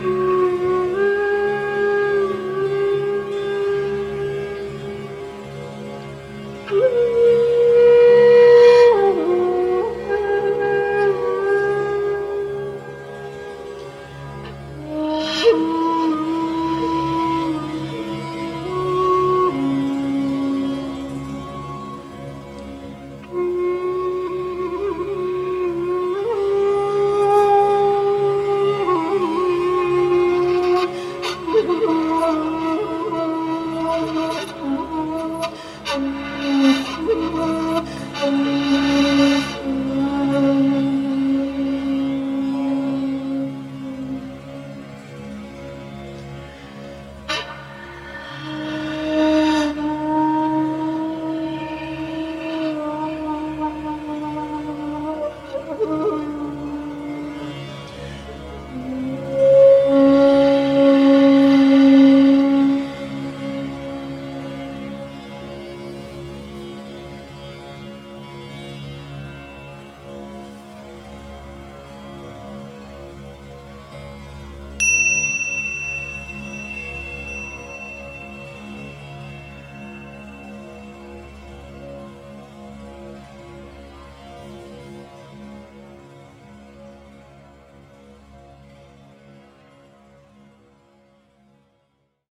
you.